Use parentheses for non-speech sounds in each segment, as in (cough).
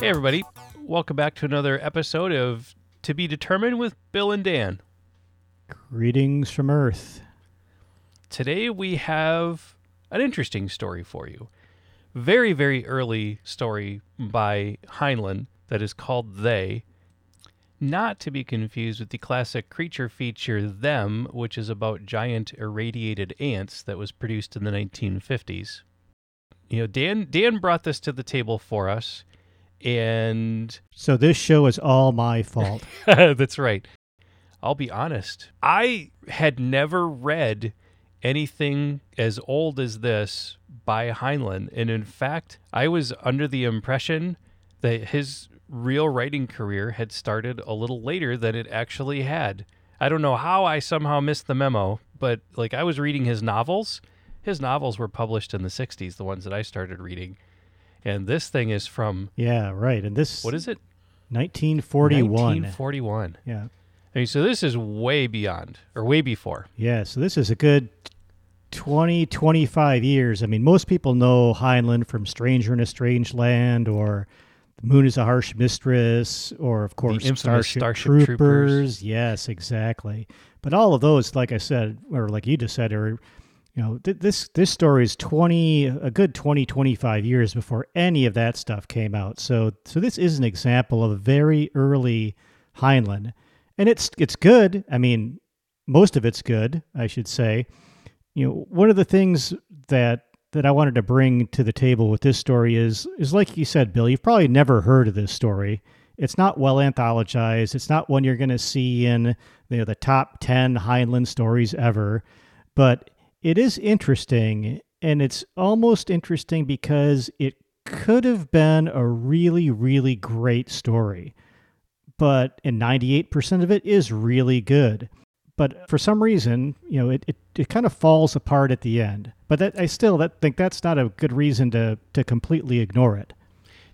Hey, everybody. Welcome back to another episode of To Be Determined with Bill and Dan. Greetings from Earth. Today we have an interesting story for you. Very, very early story by Heinlein that is called They. Not to be confused with the classic creature feature Them, which is about giant irradiated ants that was produced in the 1950s. You know, Dan Dan brought this to the table for us, and So this show is all my fault. (laughs) That's right. I'll be honest. I had never read anything as old as this by Heinlein. And in fact, I was under the impression that his real writing career had started a little later than it actually had. I don't know how I somehow missed the memo, but like I was reading his novels. His novels were published in the 60s, the ones that I started reading. And this thing is from, yeah, right. And this what is it? 1941. 1941. Yeah. I mean, so this is way beyond or way before. Yeah, so this is a good 20, 25 years. I mean, most people know Heinlein from Stranger in a Strange Land or The Moon is a Harsh Mistress or, of course, Starship, Starship Troopers. Troopers. Yes, exactly. But all of those, like I said, or like you just said, are you know th- this this story is 20 a good 20 25 years before any of that stuff came out. So so this is an example of a very early heinlein. And it's it's good. I mean most of it's good i should say. You know one of the things that that i wanted to bring to the table with this story is is like you said bill you've probably never heard of this story. It's not well anthologized. It's not one you're going to see in you know the top 10 heinlein stories ever. But it is interesting and it's almost interesting because it could have been a really really great story but and 98% of it is really good. But for some reason you know it, it, it kind of falls apart at the end. But that, i still that, think that's not a good reason to to completely ignore it.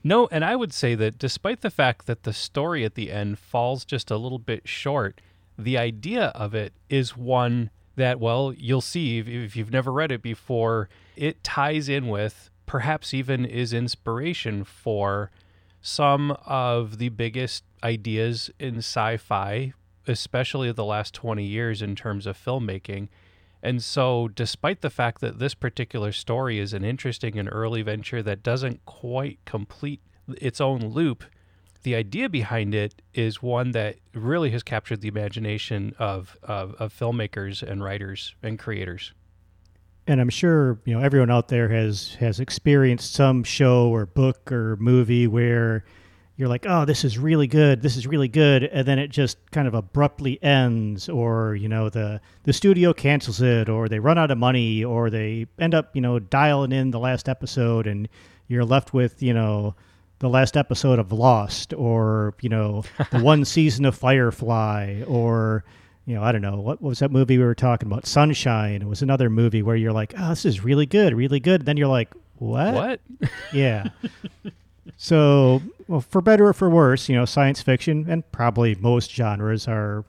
No, and I would say that despite the fact that the story at the end falls just a little bit short, the idea of it is one that, well, you'll see if, you've never read it before, it ties in with, perhaps even is inspiration for some of the biggest ideas in sci fi, especially the last 20 years in terms of filmmaking. And so, despite the fact that this particular story is an interesting and early venture that doesn't quite complete its own loop, the idea behind it is one that really has captured the imagination of, of, of filmmakers and writers and creators. and i'm sure you know everyone out there has has experienced some show or book or movie where you're like oh this is really good this is really good and then it just kind of abruptly ends or you know the the studio cancels it or they run out of money or they end up you know dialing in the last episode and you're left with you know the last episode of lost or you know the one (laughs) season of firefly or you know, I don't know what, what was that movie we were talking about? Sunshine. It was another movie where you're like, oh, this is really good, really good. then you're like, what? What? (laughs) Yeah. so, well, for better or for worse, you know, science fiction and probably most genres are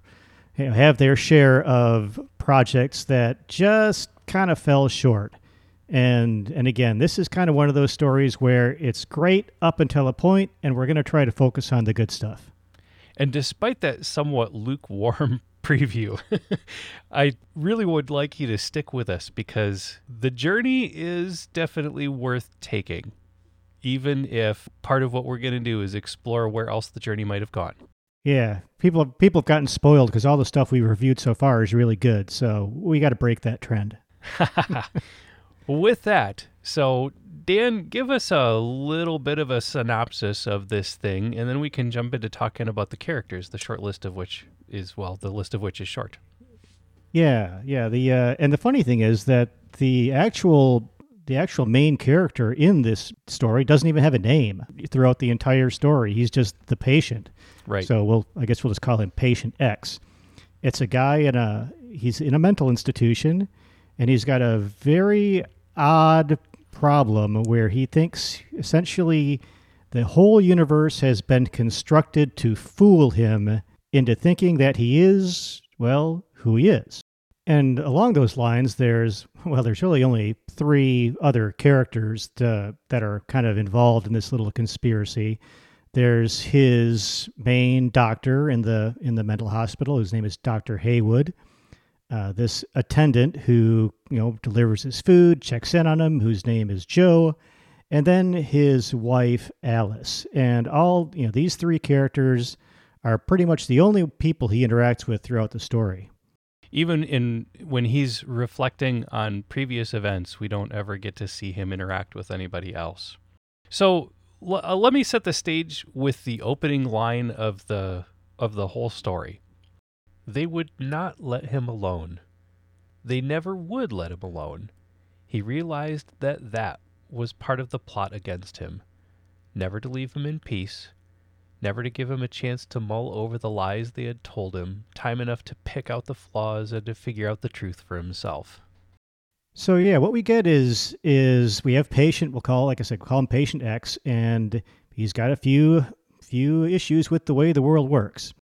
you know, have their share of projects that just kind of fell short. And and again, this is kind of one of those stories where it's great up until a point, and we're going to try to focus on the good stuff. And despite that somewhat lukewarm (laughs) preview, (laughs) I really would like you to stick with us because the journey is definitely worth taking, even if part of what we're going to do is explore where else the journey might have gone. Yeah, people people have gotten spoiled because all the stuff we've reviewed so far is really good. So we got to break that trend. (laughs) With that, so Dan, give us a little bit of a synopsis of this thing, and then we can jump into talking about the characters, the short list of which is, well, the list of which is short. Yeah, yeah. The uh, and the funny thing is that the actual the actual main character in this story doesn't even have a name throughout the entire story. He's just the patient. Right. So we'll I guess we'll just call him Patient X. It's a guy in a he's in a mental institution, and he's got a very odd problem where he thinks essentially the whole universe has been constructed to fool him into thinking that he is well who he is. And along those lines, there's well, there's really only three other characters to, that are kind of involved in this little conspiracy. There's his main doctor in the in the mental hospital, whose name is Doctor Haywood. Uh, this attendant who you know delivers his food, checks in on him, whose name is Joe, and then his wife Alice. And all you know, these three characters are pretty much the only people he interacts with throughout the story. Even in when he's reflecting on previous events, we don't ever get to see him interact with anybody else. So l- uh, let me set the stage with the opening line of the of the whole story. They would not let him alone. They never would let him alone. He realized that that was part of the plot against him. Never to leave him in peace, never to give him a chance to mull over the lies they had told him, time enough to pick out the flaws and to figure out the truth for himself. So yeah, what we get is is we have patient. We'll call, like I said, call him patient X, and he's got a few few issues with the way the world works.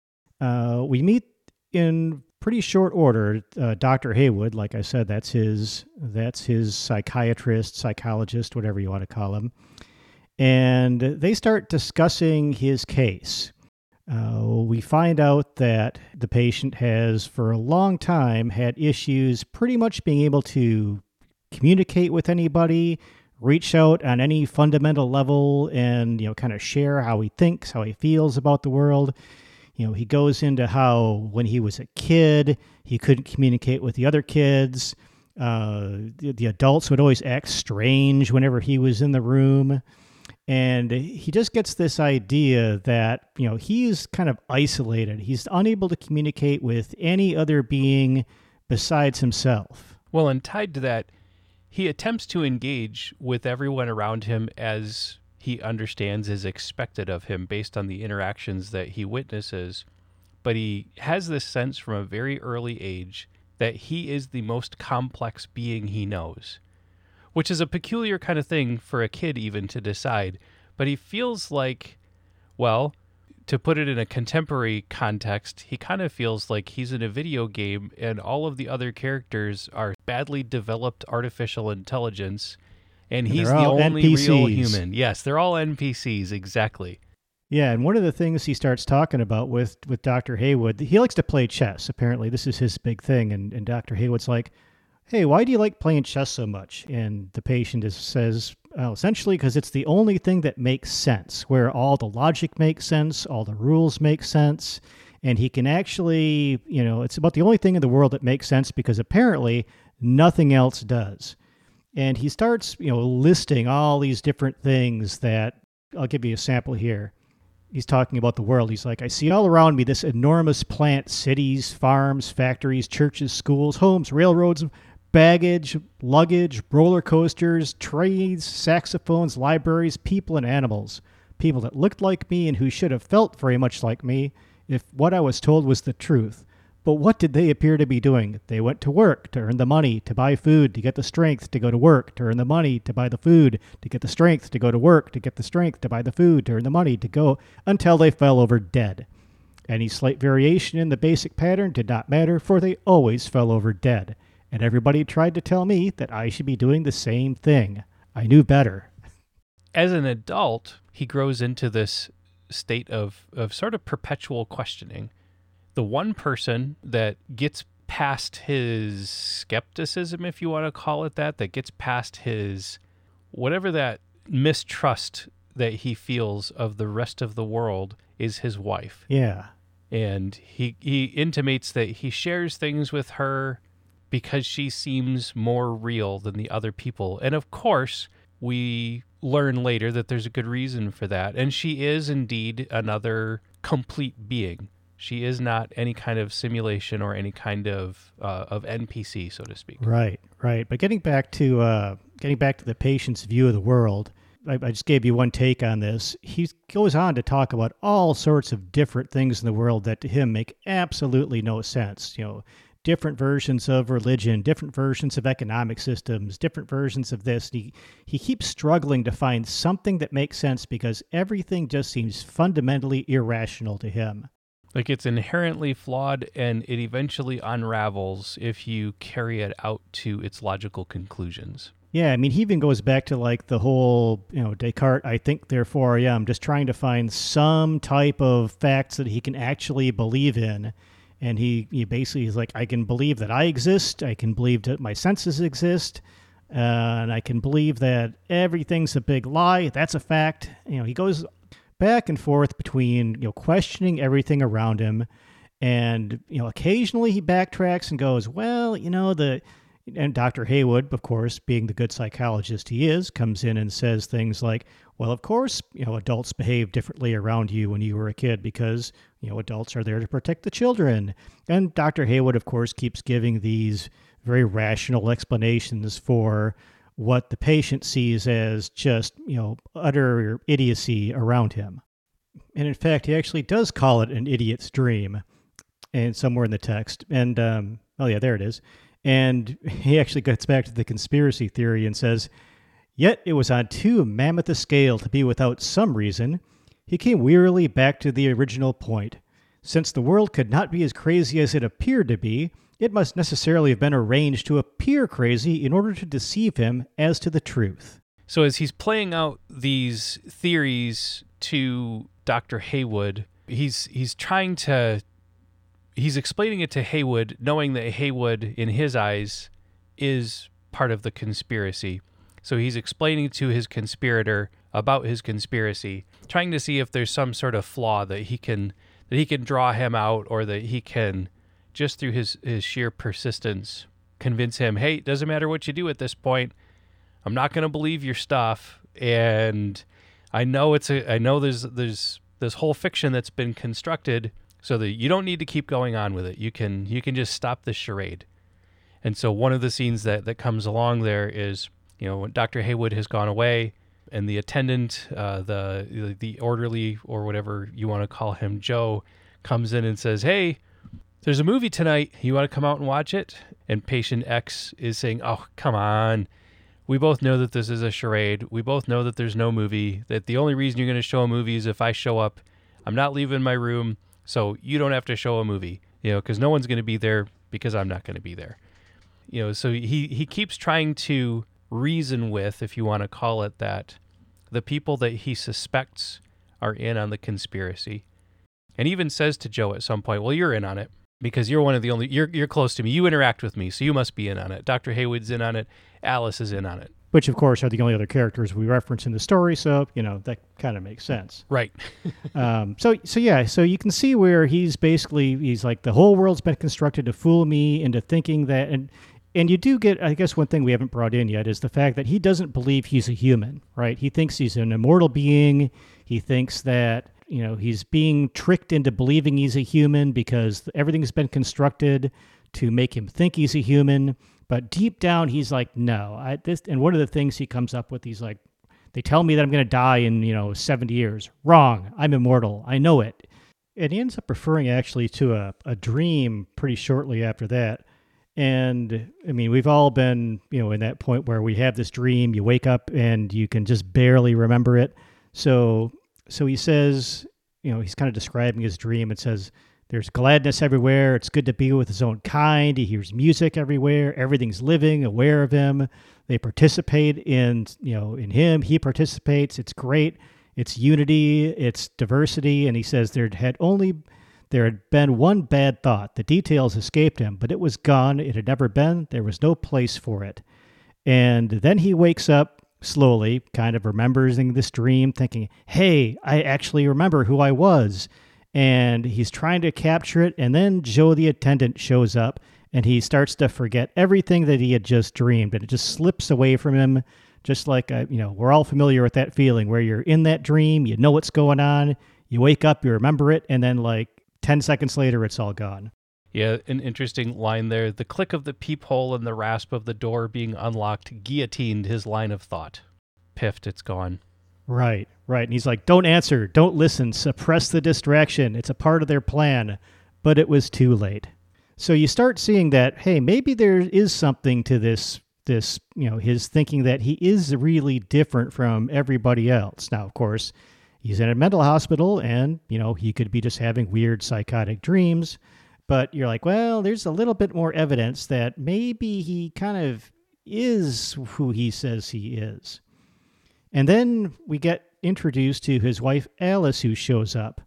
Uh, we meet in pretty short order uh, Dr. Haywood. Like I said, that's his that's his psychiatrist, psychologist, whatever you want to call him, and they start discussing his case. Uh, we find out that the patient has, for a long time, had issues pretty much being able to communicate with anybody, reach out on any fundamental level, and you know, kind of share how he thinks, how he feels about the world. You know, he goes into how when he was a kid, he couldn't communicate with the other kids. Uh, the, the adults would always act strange whenever he was in the room. And he just gets this idea that you know he's kind of isolated. He's unable to communicate with any other being besides himself. Well, and tied to that, he attempts to engage with everyone around him as he understands is expected of him based on the interactions that he witnesses. But he has this sense from a very early age that he is the most complex being he knows, which is a peculiar kind of thing for a kid even to decide. But he feels like, well, to put it in a contemporary context, he kind of feels like he's in a video game and all of the other characters are badly developed artificial intelligence and And he's they're the only real human. Yes, they're all NPCs, exactly. yeah and one of the things he starts talking about with with dr haywood he likes to play chess apparently this is his big thing and, and dr haywood's like hey why do you like playing chess so much and the patient is, says well, essentially because it's the only thing that makes sense where all the logic makes sense all the rules make sense and he can actually you know it's about the only thing in the world that makes sense because apparently nothing else does and he starts you know listing all these different things that i'll give you a sample here. He's talking about the world. He's like i see all around me this enormous plant cities farms factories churches schools homes railroads baggage luggage roller coasters trains saxophones libraries people and animals. People that looked like me and who should have felt very much like me if what i was told was the truth but what did they appear to be doing? They went to work to earn the money to buy food, to get the strength to go to work, to earn the money to buy the food, to get the strength to go to work, to get the strength to buy the food, to earn the money to go until they fell over dead. Any slight variation in the basic pattern did not matter, for they always fell over dead. And everybody tried to tell me that I should be doing the same thing. I knew better. As an adult, he grows into this state of, of sort of perpetual questioning. The one person that gets past his skepticism, if you want to call it that, that gets past his whatever that mistrust that he feels of the rest of the world is his wife. Yeah. And he, he intimates that he shares things with her because she seems more real than the other people. And of course, we learn later that there's a good reason for that. And she is indeed another complete being. She is not any kind of simulation or any kind of uh, of NPC, so to speak. Right, right. But getting back to uh, getting back to the patient's view of the world, I, I just gave you one take on this. He goes on to talk about all sorts of different things in the world that to him make absolutely no sense. You know, different versions of religion, different versions of economic systems, different versions of this. He he keeps struggling to find something that makes sense because everything just seems fundamentally irrational to him. Like it's inherently flawed and it eventually unravels if you carry it out to its logical conclusions. Yeah, I mean, he even goes back to like the whole, you know, Descartes, I think, therefore I am, just trying to find some type of facts that he can actually believe in. And he, he basically is like, I can believe that I exist. I can believe that my senses exist. Uh, and I can believe that everything's a big lie. That's a fact. You know, he goes back and forth between, you know, questioning everything around him. And, you know, occasionally he backtracks and goes, well, you know, the, and Dr. Haywood, of course, being the good psychologist he is, comes in and says things like, "Well, of course, you know, adults behave differently around you when you were a kid because, you know, adults are there to protect the children." And Dr. Haywood, of course, keeps giving these very rational explanations for what the patient sees as just, you know, utter idiocy around him. And in fact, he actually does call it an idiot's dream, and somewhere in the text. And um, oh yeah, there it is. And (laughs) he actually gets back to the conspiracy theory and says, Yet it was on too mammoth a scale to be without some reason. He came wearily back to the original point. Since the world could not be as crazy as it appeared to be, it must necessarily have been arranged to appear crazy in order to deceive him as to the truth. So, as he's playing out these theories to Dr. Haywood, he's he's trying to he's explaining it to Haywood, knowing that Haywood, in his eyes, is part of the conspiracy. So he's explaining to his conspirator about his conspiracy, trying to see if there's some sort of flaw that he can that he can draw him out or that he can just through his his sheer persistence convince him, "Hey, it doesn't matter what you do at this point. I'm not going to believe your stuff." And I know it's a I know there's there's this whole fiction that's been constructed so that you don't need to keep going on with it. You can you can just stop this charade. And so one of the scenes that that comes along there is you know when Dr. Haywood has gone away and the attendant, uh, the the orderly or whatever you want to call him, Joe, comes in and says, "Hey." There's a movie tonight. You want to come out and watch it? And patient X is saying, Oh, come on. We both know that this is a charade. We both know that there's no movie, that the only reason you're going to show a movie is if I show up. I'm not leaving my room. So you don't have to show a movie, you know, because no one's going to be there because I'm not going to be there. You know, so he, he keeps trying to reason with, if you want to call it that, the people that he suspects are in on the conspiracy. And even says to Joe at some point, Well, you're in on it because you're one of the only, you're, you're close to me. You interact with me, so you must be in on it. Dr. Haywood's in on it. Alice is in on it which of course are the only other characters we reference in the story. So you know that kind of makes sense, right? (laughs) um, so so yeah, so you can see where he's basically he's like the whole world's been constructed to fool me into thinking that, and and you do get I guess one thing we haven't brought in yet is the fact that he doesn't believe he's a human, right? He thinks he's an immortal being. He thinks that you know he's being tricked into believing he's a human because everything's been constructed to make him think he's a human but deep down, he's like, no. I, this, and one of the things he comes up with, he's like, they tell me that I'm going to die in, you know, 70 years. Wrong. I'm immortal. I know it. And he ends up referring actually to a, a dream pretty shortly after that. And I mean, we've all been, you know, in that point where we have this dream, you wake up and you can just barely remember it. So, so he says, you know, he's kind of describing his dream. It says, there's gladness everywhere. It's good to be with his own kind. He hears music everywhere. Everything's living, aware of him. They participate in, you know, in him. He participates. It's great. It's unity. It's diversity. And he says there had only there had been one bad thought. The details escaped him, but it was gone. It had never been. There was no place for it. And then he wakes up slowly, kind of remembering this dream, thinking, "Hey, I actually remember who I was." and he's trying to capture it. And then Joe, the attendant, shows up and he starts to forget everything that he had just dreamed, and it just slips away from him. Just like uh, you know, we're all familiar with that feeling where you're in that dream, you know what's going on, you wake up, you remember it, and then like ten seconds later, it's all gone. Yeah, an interesting line there. The click of the peephole and the rasp of the door being unlocked guillotined his line of thought. Piffed, it's gone. Right, right. And he's like, don't answer, don't listen, suppress the distraction. It's a part of their plan. But it was too late. So you start seeing that, hey, maybe there is something to this this, you know, his thinking that he is really different from everybody else. Now, of course, he's in a mental hospital and, you know, he could be just having weird psychotic dreams. But you're like, well, there's a little bit more evidence that maybe he kind of is who he says he is. And then we get introduced to his wife Alice, who shows up.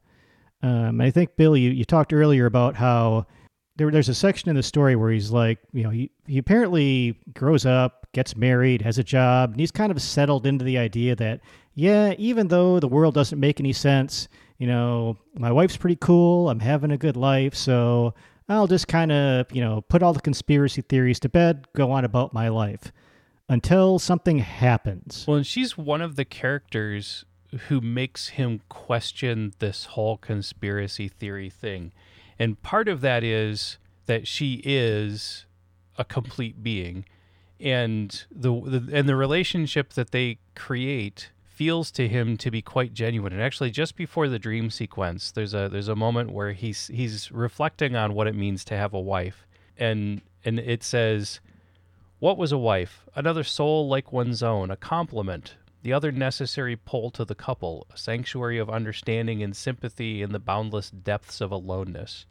Um, I think Bill, you, you talked earlier about how there, there's a section in the story where he's like, you know, he, he apparently grows up, gets married, has a job, and he's kind of settled into the idea that, yeah, even though the world doesn't make any sense, you know, my wife's pretty cool, I'm having a good life, so I'll just kind of, you know, put all the conspiracy theories to bed, go on about my life until something happens. Well, and she's one of the characters who makes him question this whole conspiracy theory thing. And part of that is that she is a complete being and the, the and the relationship that they create feels to him to be quite genuine. And actually just before the dream sequence, there's a there's a moment where he's he's reflecting on what it means to have a wife. And and it says what was a wife? Another soul like one's own, a complement, the other necessary pull to the couple, a sanctuary of understanding and sympathy in the boundless depths of aloneness.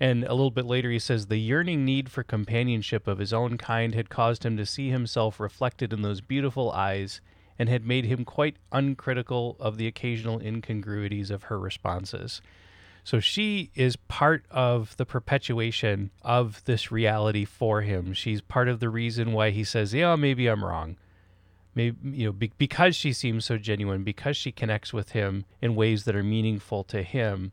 And a little bit later, he says the yearning need for companionship of his own kind had caused him to see himself reflected in those beautiful eyes and had made him quite uncritical of the occasional incongruities of her responses. So she is part of the perpetuation of this reality for him. She's part of the reason why he says, "Yeah, maybe I'm wrong." Maybe you know be- because she seems so genuine, because she connects with him in ways that are meaningful to him.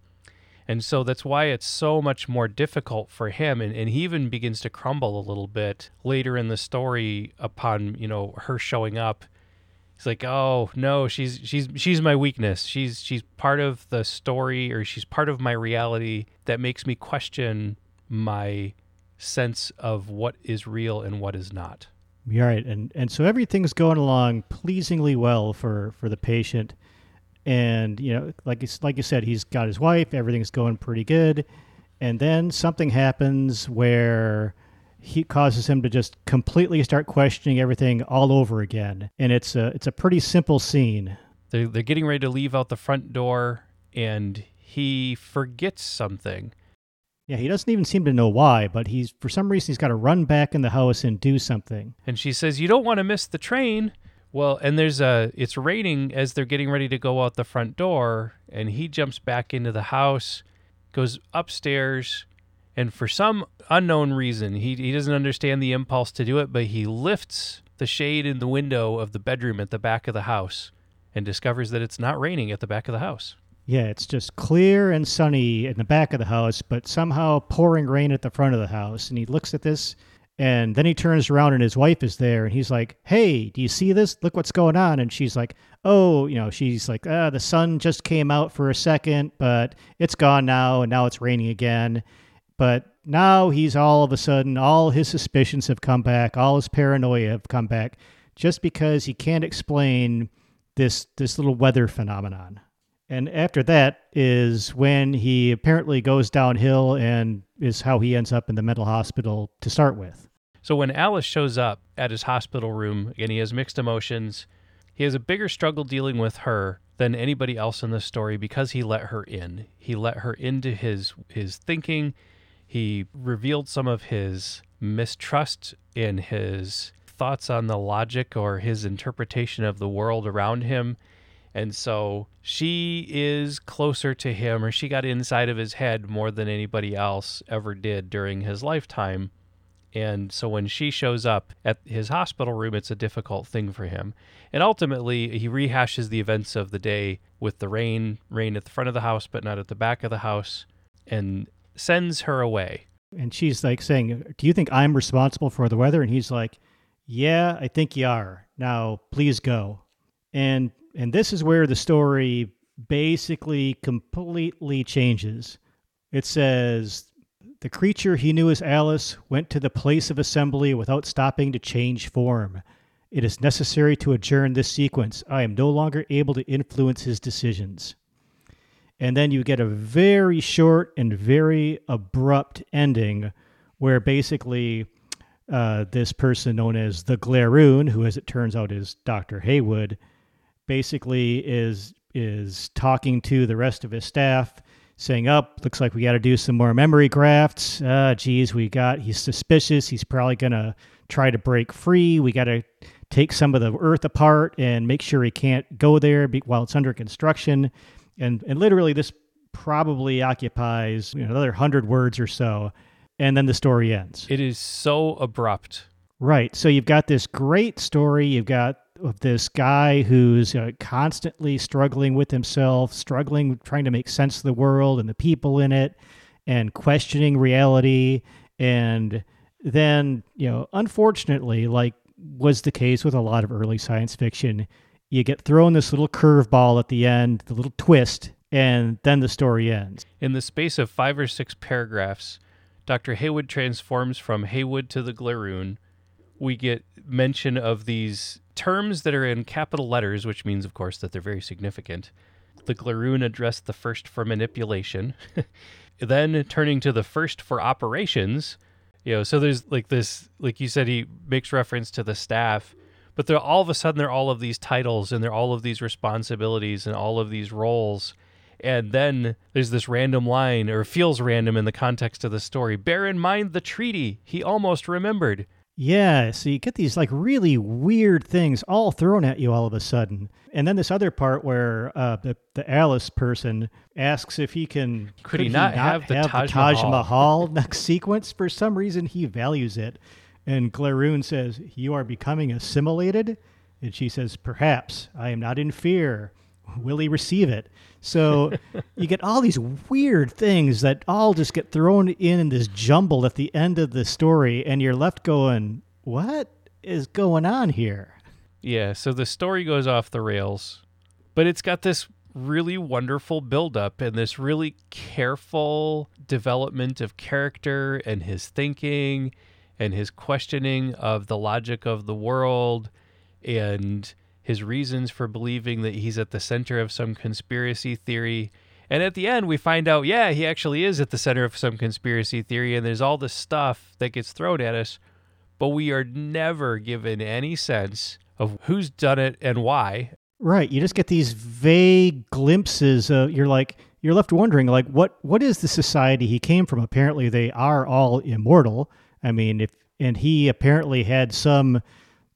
And so that's why it's so much more difficult for him. And, and he even begins to crumble a little bit later in the story upon, you know, her showing up he's like, "Oh no, she's she's she's my weakness. She's she's part of the story, or she's part of my reality that makes me question my sense of what is real and what is not." You're and and so everything's going along pleasingly well for for the patient, and you know, like like you said, he's got his wife. Everything's going pretty good, and then something happens where he causes him to just completely start questioning everything all over again. And it's a it's a pretty simple scene. They're they're getting ready to leave out the front door, and he forgets something. Yeah, he doesn't even seem to know why, but he's for some reason he's got to run back in the house and do something. And she says, "You don't want to miss the train." Well, and there's a it's raining as they're getting ready to go out the front door, and he jumps back into the house, goes upstairs, and for some unknown reason, he, he doesn't understand the impulse to do it, but he lifts the shade in the window of the bedroom at the back of the house and discovers that it's not raining at the back of the house. Yeah, it's just clear and sunny in the back of the house, but somehow pouring rain at the front of the house. And he looks at this and then he turns around and his wife is there and he's like, Hey, do you see this? Look what's going on. And she's like, Oh, you know, she's like, ah, the sun just came out for a second, but it's gone now and now it's raining again. But now he's all of a sudden, all his suspicions have come back, all his paranoia have come back, just because he can't explain this this little weather phenomenon. And after that is when he apparently goes downhill and is how he ends up in the mental hospital to start with. So when Alice shows up at his hospital room, and he has mixed emotions. He has a bigger struggle dealing with her than anybody else in the story because he let her in. He let her into his his thinking. He revealed some of his mistrust in his thoughts on the logic or his interpretation of the world around him. And so she is closer to him, or she got inside of his head more than anybody else ever did during his lifetime. And so when she shows up at his hospital room, it's a difficult thing for him. And ultimately, he rehashes the events of the day with the rain, rain at the front of the house, but not at the back of the house. And sends her away. And she's like saying, Do you think I'm responsible for the weather? And he's like, Yeah, I think you are. Now, please go. And and this is where the story basically completely changes. It says the creature he knew as Alice went to the place of assembly without stopping to change form. It is necessary to adjourn this sequence. I am no longer able to influence his decisions and then you get a very short and very abrupt ending where basically uh, this person known as the Glaroon, who as it turns out is Dr. Haywood, basically is is talking to the rest of his staff, saying, "Up, looks like we got to do some more memory grafts." Uh, geez, we got. He's suspicious. He's probably gonna try to break free. We got to take some of the earth apart and make sure he can't go there while it's under construction. And and literally, this probably occupies you know, another hundred words or so, and then the story ends. It is so abrupt. Right. So you've got this great story. You've got of this guy who's uh, constantly struggling with himself, struggling trying to make sense of the world and the people in it, and questioning reality. And then, you know, unfortunately, like was the case with a lot of early science fiction, you get thrown this little curveball at the end, the little twist, and then the story ends. In the space of five or six paragraphs, Dr. Haywood transforms from Haywood to the Glaroon. We get mention of these terms that are in capital letters, which means, of course, that they're very significant. The Glaroon addressed the first for manipulation. (laughs) then turning to the first for operations, you know, so there's like this, like you said, he makes reference to the staff, but they're all of a sudden they're all of these titles and they're all of these responsibilities and all of these roles. And then there's this random line, or feels random in the context of the story. Bear in mind the treaty. He almost remembered. Yeah, so you get these like really weird things all thrown at you all of a sudden. And then this other part where uh, the, the Alice person asks if he can could, could he, not, not have, the, have Taj, the Taj Mahal, Mahal next sequence. For some reason, he values it. And Glaroon says, You are becoming assimilated? And she says, Perhaps. I am not in fear. Will he receive it? So (laughs) you get all these weird things that all just get thrown in in this jumble at the end of the story, and you're left going, "What is going on here?" Yeah. So the story goes off the rails, but it's got this really wonderful buildup and this really careful development of character and his thinking and his questioning of the logic of the world and his reasons for believing that he's at the center of some conspiracy theory. And at the end, we find out, yeah, he actually is at the center of some conspiracy theory, and there's all this stuff that gets thrown at us, but we are never given any sense of who's done it and why. Right. You just get these vague glimpses. Of, you're like, you're left wondering, like, what what is the society he came from? Apparently, they are all immortal. I mean, if and he apparently had some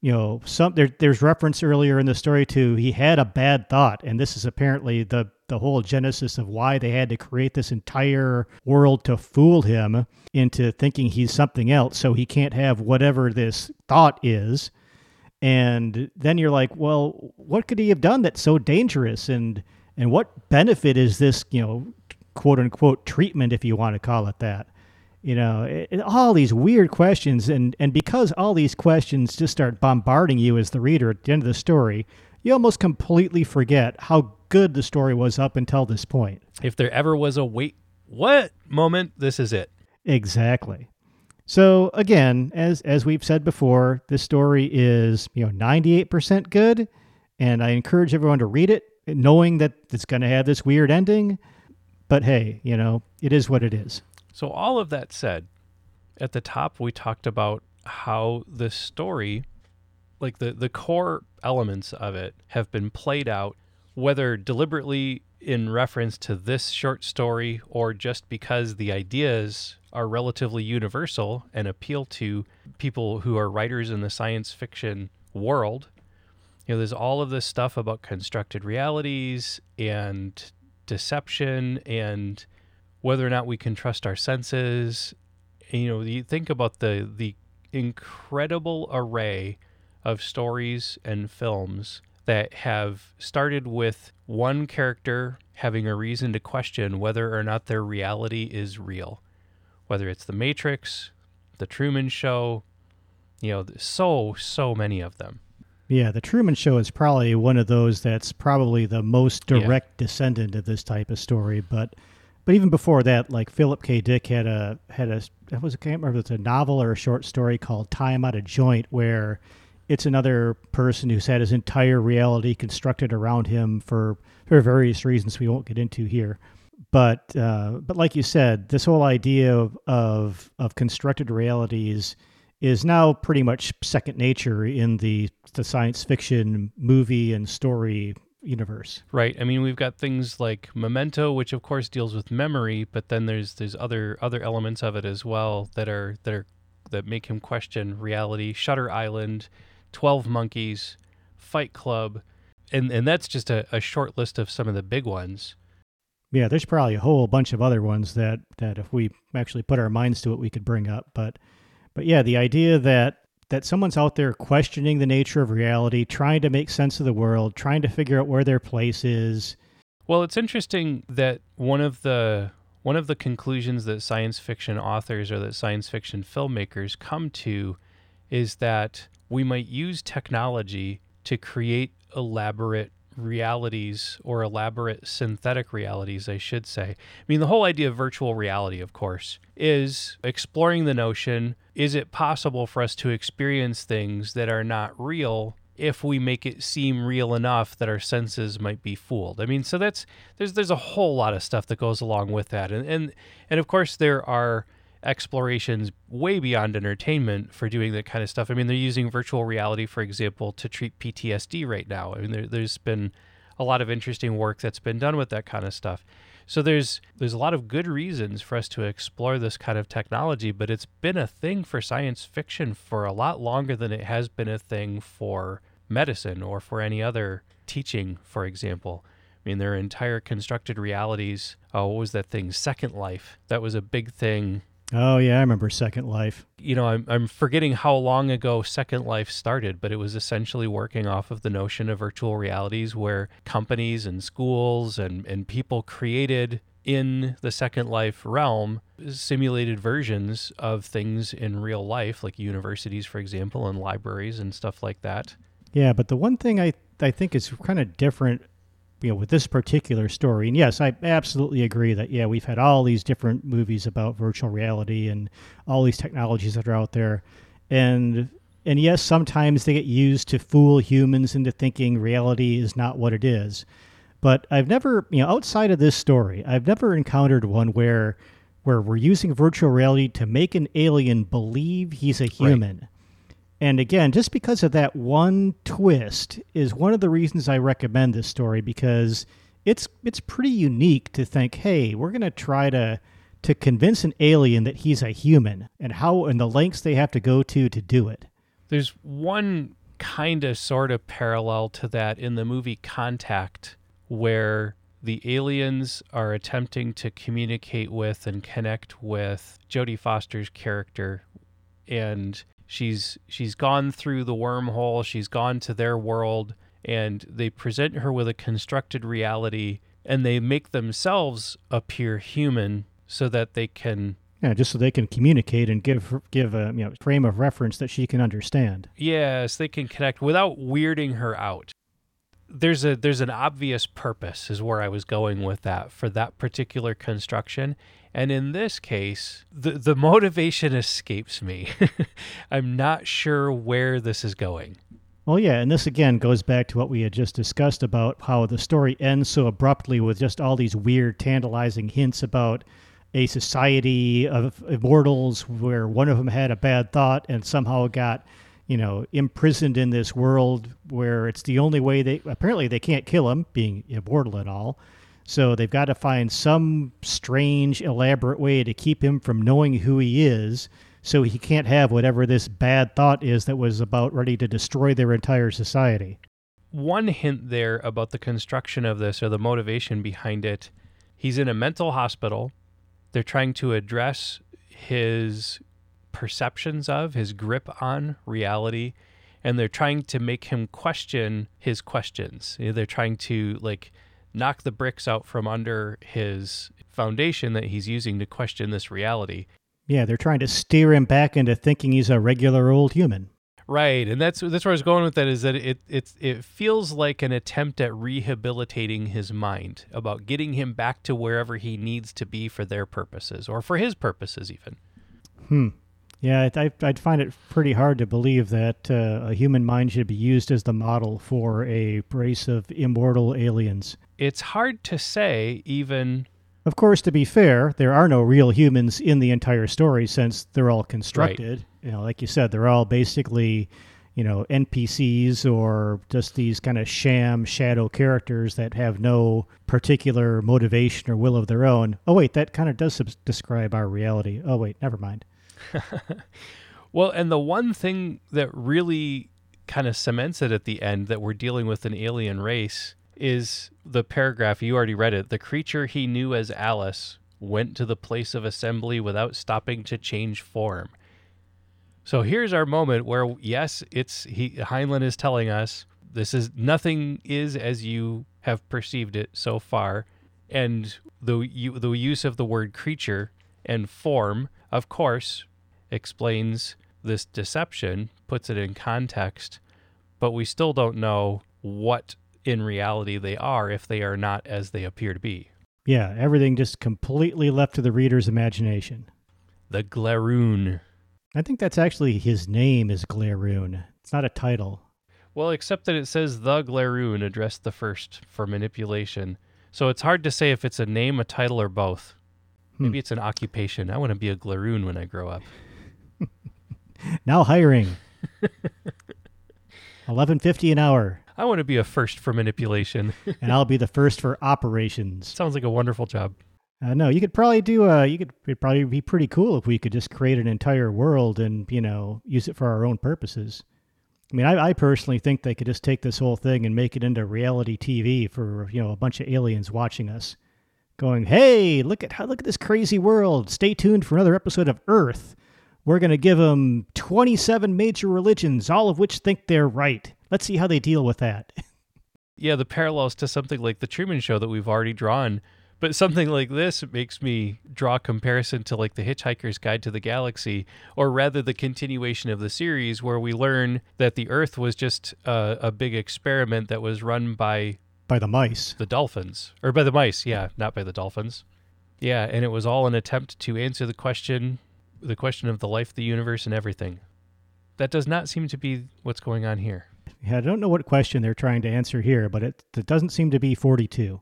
you know, some there, there's reference earlier in the story to he had a bad thought, and this is apparently the the whole genesis of why they had to create this entire world to fool him into thinking he's something else, so he can't have whatever this thought is. And then you're like, well, what could he have done that's so dangerous, and and what benefit is this, you know, quote unquote treatment, if you want to call it that? You know it, all these weird questions and and because all these questions just start bombarding you as the reader at the end of the story you almost completely forget how good the story was up until this point. If there ever was a wait what moment this is it. Exactly. So again as as we've said before this story is you know 98% good and i encourage everyone to read it knowing that it's going to have this weird ending. But hey you know it is what it is so, all of that said, at the top, we talked about how the story, like the, the core elements of it, have been played out, whether deliberately in reference to this short story or just because the ideas are relatively universal and appeal to people who are writers in the science fiction world. You know, there's all of this stuff about constructed realities and deception and whether or not we can trust our senses. You know, you think about the the incredible array of stories and films that have started with one character having a reason to question whether or not their reality is real. Whether it's The Matrix, The Truman Show, you know, so, so many of them. Yeah, The Truman Show is probably one of those that's probably the most direct yeah. descendant of this type of story. But but even before that, like Philip K. Dick had a had a it was I can't remember if it's a novel or a short story called "Time Out of Joint," where it's another person who's had his entire reality constructed around him for for various reasons we won't get into here. But uh, but like you said, this whole idea of, of of constructed realities is now pretty much second nature in the the science fiction movie and story universe. Right. I mean, we've got things like Memento, which of course deals with memory, but then there's there's other other elements of it as well that are that are that make him question reality. Shutter Island, Twelve Monkeys, Fight Club, and and that's just a, a short list of some of the big ones. Yeah, there's probably a whole bunch of other ones that that if we actually put our minds to it, we could bring up. But but yeah, the idea that that someone's out there questioning the nature of reality, trying to make sense of the world, trying to figure out where their place is. Well, it's interesting that one of the one of the conclusions that science fiction authors or that science fiction filmmakers come to is that we might use technology to create elaborate realities or elaborate synthetic realities, I should say. I mean, the whole idea of virtual reality, of course, is exploring the notion is it possible for us to experience things that are not real if we make it seem real enough that our senses might be fooled. I mean, so that's there's there's a whole lot of stuff that goes along with that. And and and of course there are explorations way beyond entertainment for doing that kind of stuff. I mean, they're using virtual reality, for example, to treat PTSD right now. I mean, there, there's been a lot of interesting work that's been done with that kind of stuff. So there's there's a lot of good reasons for us to explore this kind of technology, but it's been a thing for science fiction for a lot longer than it has been a thing for medicine or for any other teaching, for example. I mean, there are entire constructed realities. Oh, what was that thing? Second Life. That was a big thing Oh yeah, I remember Second Life. You know, I'm I'm forgetting how long ago Second Life started, but it was essentially working off of the notion of virtual realities where companies and schools and, and people created in the Second Life realm simulated versions of things in real life, like universities, for example, and libraries and stuff like that. Yeah, but the one thing I I think is kind of different you know with this particular story. And yes i absolutely agree that yeah we've had all these different movies about virtual reality and all these technologies that are out there. And and yes sometimes they get used to fool humans into thinking reality is not what it is. But i've never you know outside of this story i've never encountered one where where we're using virtual reality to make an alien believe he's a human. right. And again, just because of that one twist is one of the reasons I recommend this story because it's it's pretty unique to think, hey, we're going to try to to convince an alien that he's a human and how and the lengths they have to go to to do it. There's one kind of sort of parallel to that in the movie Contact where the aliens are attempting to communicate with and connect with Jodie Foster's character and She's she's gone through the wormhole, she's gone to their world and they present her with a constructed reality and they make themselves appear human so that they can yeah, just so they can communicate and give give a you know frame of reference that she can understand. Yes, they can connect without weirding her out. There's a there's an obvious purpose is where I was going with that for that particular construction, and in this case, the, the motivation escapes me. (laughs) I'm not sure where this is going. Well, yeah, and this again goes back to what we had just discussed about how the story ends so abruptly with just all these weird, tantalizing hints about a society of immortals where one of them had a bad thought and somehow got, you know, imprisoned in this world where it's the only way they apparently they can't kill him, being immortal and all. So they've got to find some strange, elaborate way to keep him from knowing who he is so he can't have whatever this bad thought is that was about ready to destroy their entire society. One hint there about the construction of this or the motivation behind it he's in a mental hospital. They're trying to address his perceptions of, his grip on reality, and they're trying to make him question his questions. They're trying to, like, knock the bricks out from under his foundation that he's using to question this reality. Yeah, they're trying to steer him back into thinking he's a regular old human. Right, and that's that's where I was going with that. Is that it it it feels like an attempt at rehabilitating his mind about getting him back to wherever he needs to be for their purposes or for his purposes, even. Hmm. Yeah, I, would find it pretty hard to believe that uh, a human mind should be used as the model for a race of immortal aliens. It's hard to say, even. Of course, to be fair, there are no real humans in the entire story since they're all constructed. Right. You know, like you said, they're all basically, you know, NPCs or just these kind of sham shadow characters that have no particular motivation or will of their own. Oh, wait, that kind of does sub- describe our reality. Oh, wait, never mind. (laughs) well, and the one thing that really kind of cements it at the end that we're dealing with an alien race is the paragraph you already read it. The creature he knew as Alice went to the place of assembly without stopping to change form. So here's our moment where yes, it's he Heinlein is telling us this is nothing is as you have perceived it so far, and the you, the use of the word creature and form, of course, explains this deception, puts it in context, but we still don't know what in reality they are if they are not as they appear to be. Yeah, everything just completely left to the reader's imagination. The Glaroon. I think that's actually his name is Glaroon. It's not a title. Well, except that it says the Glaroon addressed the first for manipulation. So it's hard to say if it's a name, a title, or both. Hmm. Maybe it's an occupation. I want to be a Glaroon when I grow up. (laughs) now hiring. (laughs) Eleven fifty an hour. I want to be a first for manipulation. (laughs) and I'll be the first for operations. Sounds like a wonderful job. Uh, no, you could probably do. Uh, you could it'd probably be pretty cool if we could just create an entire world and you know use it for our own purposes. I mean, I, I personally think they could just take this whole thing and make it into reality TV for you know a bunch of aliens watching us, going, "Hey, look at how look at this crazy world. Stay tuned for another episode of Earth. We're going to give them 27 major religions, all of which think they're right. Let's see how they deal with that." (laughs) yeah, the parallels to something like the Truman Show that we've already drawn but something like this makes me draw a comparison to like the Hitchhiker's Guide to the Galaxy, or rather the continuation of the series where we learn that the Earth was just a, a big experiment that was run by by the mice, the dolphins, or by the mice. Yeah, not by the dolphins. Yeah, and it was all an attempt to answer the question, the question of the life, the universe, and everything. That does not seem to be what's going on here. Yeah, I don't know what question they're trying to answer here, but it, it doesn't seem to be 42.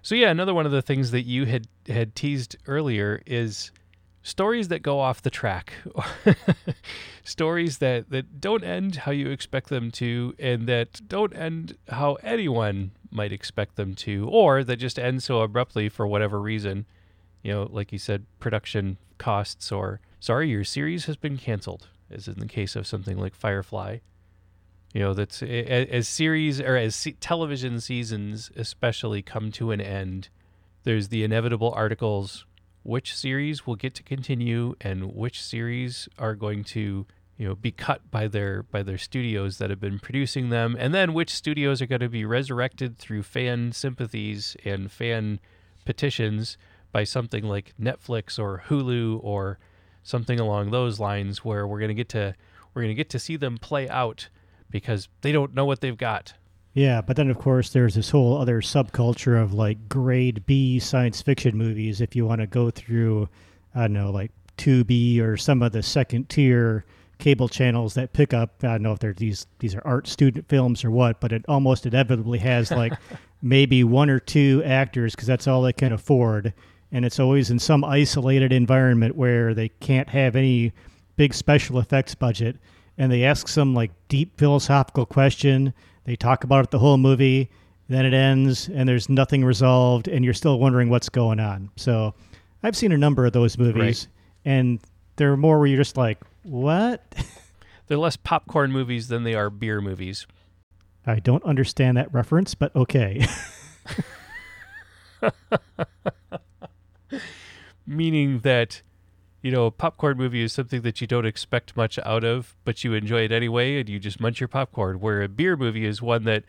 So yeah, another one of the things that you had had teased earlier is stories that go off the track. (laughs) stories that that don't end how you expect them to and that don't end how anyone might expect them to or that just end so abruptly for whatever reason. You know, like you said, production costs or sorry, your series has been canceled, as in the case of something like Firefly you know that's as series or as television seasons especially come to an end there's the inevitable articles which series will get to continue and which series are going to you know be cut by their by their studios that have been producing them and then which studios are going to be resurrected through fan sympathies and fan petitions by something like Netflix or Hulu or something along those lines where we're going to get to we're going to get to see them play out because they don't know what they've got. Yeah, but then of course there's this whole other subculture of like grade B science fiction movies. If you want to go through, I don't know, like Tubi or some of the second tier cable channels that pick up. I don't know if they're these these are art student films or what, but it almost inevitably has like (laughs) maybe one or two actors because that's all they can afford, and it's always in some isolated environment where they can't have any big special effects budget and they ask some like deep philosophical question. They talk about it the whole movie. Then it ends, and there's nothing resolved, and you're still wondering what's going on. So, I've seen a number of those movies, right. and they're more where you're just like, "What?" (laughs) they're less popcorn movies than they are beer movies. I don't understand that reference, but okay. (laughs) (laughs) Meaning that you know, a popcorn movie is something that you don't expect much out of, but you enjoy it anyway and you just munch your popcorn. Where a beer movie is one that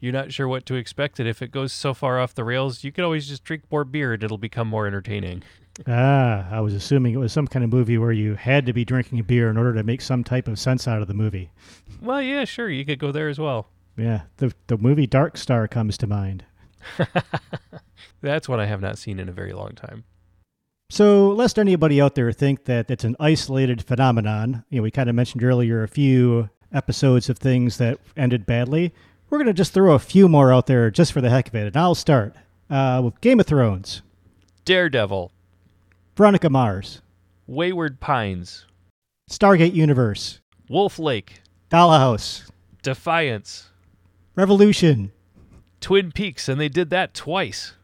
you're not sure what to expect. And if it goes so far off the rails, you can always just drink more beer and it'll become more entertaining. Ah, I was assuming it was some kind of movie where you had to be drinking a beer in order to make some type of sense out of the movie. Well, yeah, sure. You could go there as well. Yeah. The, the movie Dark Star comes to mind. (laughs) That's one I have not seen in a very long time. So, lest anybody out there think that it's an isolated phenomenon, you know, we kind of mentioned earlier a few episodes of things that ended badly. We're going to just throw a few more out there just for the heck of it. And I'll start uh, with Game of Thrones, Daredevil, Veronica Mars, Wayward Pines, Stargate Universe, Wolf Lake, Dollhouse, Defiance, Revolution. Twin Peaks, and they did that twice.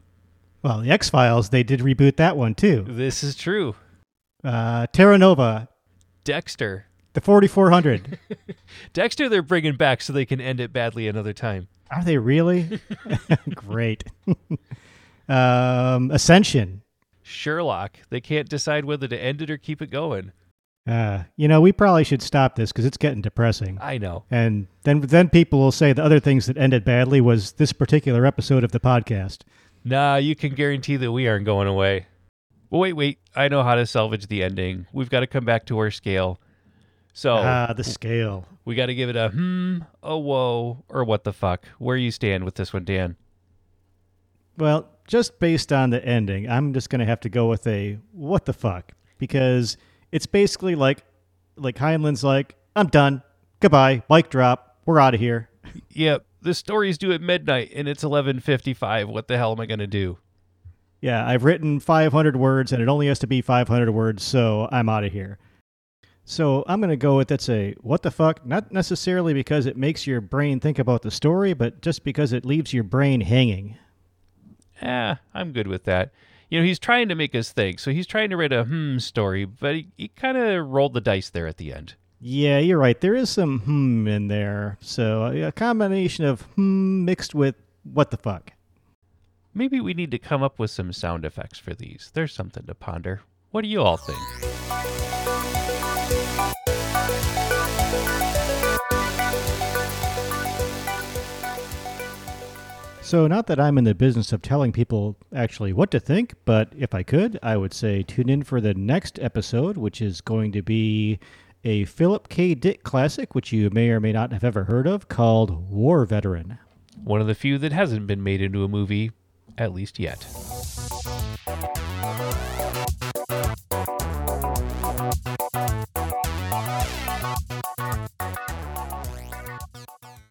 Well, the X Files, they did reboot that one too. This is true. Uh, Terra Nova, Dexter. the 4400. (laughs) Dexter, they're bringing back so they can end it badly another time. Are they really? (laughs) (laughs) Great. um, Ascension. Sherlock, they can't decide whether to end it or keep it going. Uh, you know, we probably should stop this because it's getting depressing. I know. And then, then people will say the other things that ended badly was this particular episode of the podcast. Nah, you can guarantee that we aren't going away. Well, wait, wait. I know how to salvage the ending. We've got to come back to our scale. So Ah, the scale. we got to give it a hmm, a whoa, or what the fuck. Where you stand with this one, Dan? Well, just based on the ending, I'm just going to have to go with a what the fuck because it's basically like like Heinlein's like, I'm done. Goodbye. Mic drop. We're out of here. Yep, the story's due at midnight and it's 11:55. What the hell am I going to do? Yeah, I've written 500 words and it only has to be 500 words, so I'm out of here. So I'm going to go with that's a what the fuck, not necessarily because it makes your brain think about the story, but just because it leaves your brain hanging. Eh, I'm good with that. You know, he's trying to make us think, so he's trying to write a hmm story, but he, he kind of rolled the dice there at the end. Yeah, you're right. There is some hmm in there. So a combination of hmm mixed with what the fuck. Maybe we need to come up with some sound effects for these. There's something to ponder. What do you all think? So, not that I'm in the business of telling people actually what to think, but if I could, I would say tune in for the next episode, which is going to be a Philip K. Dick classic, which you may or may not have ever heard of, called War Veteran. One of the few that hasn't been made into a movie, at least yet.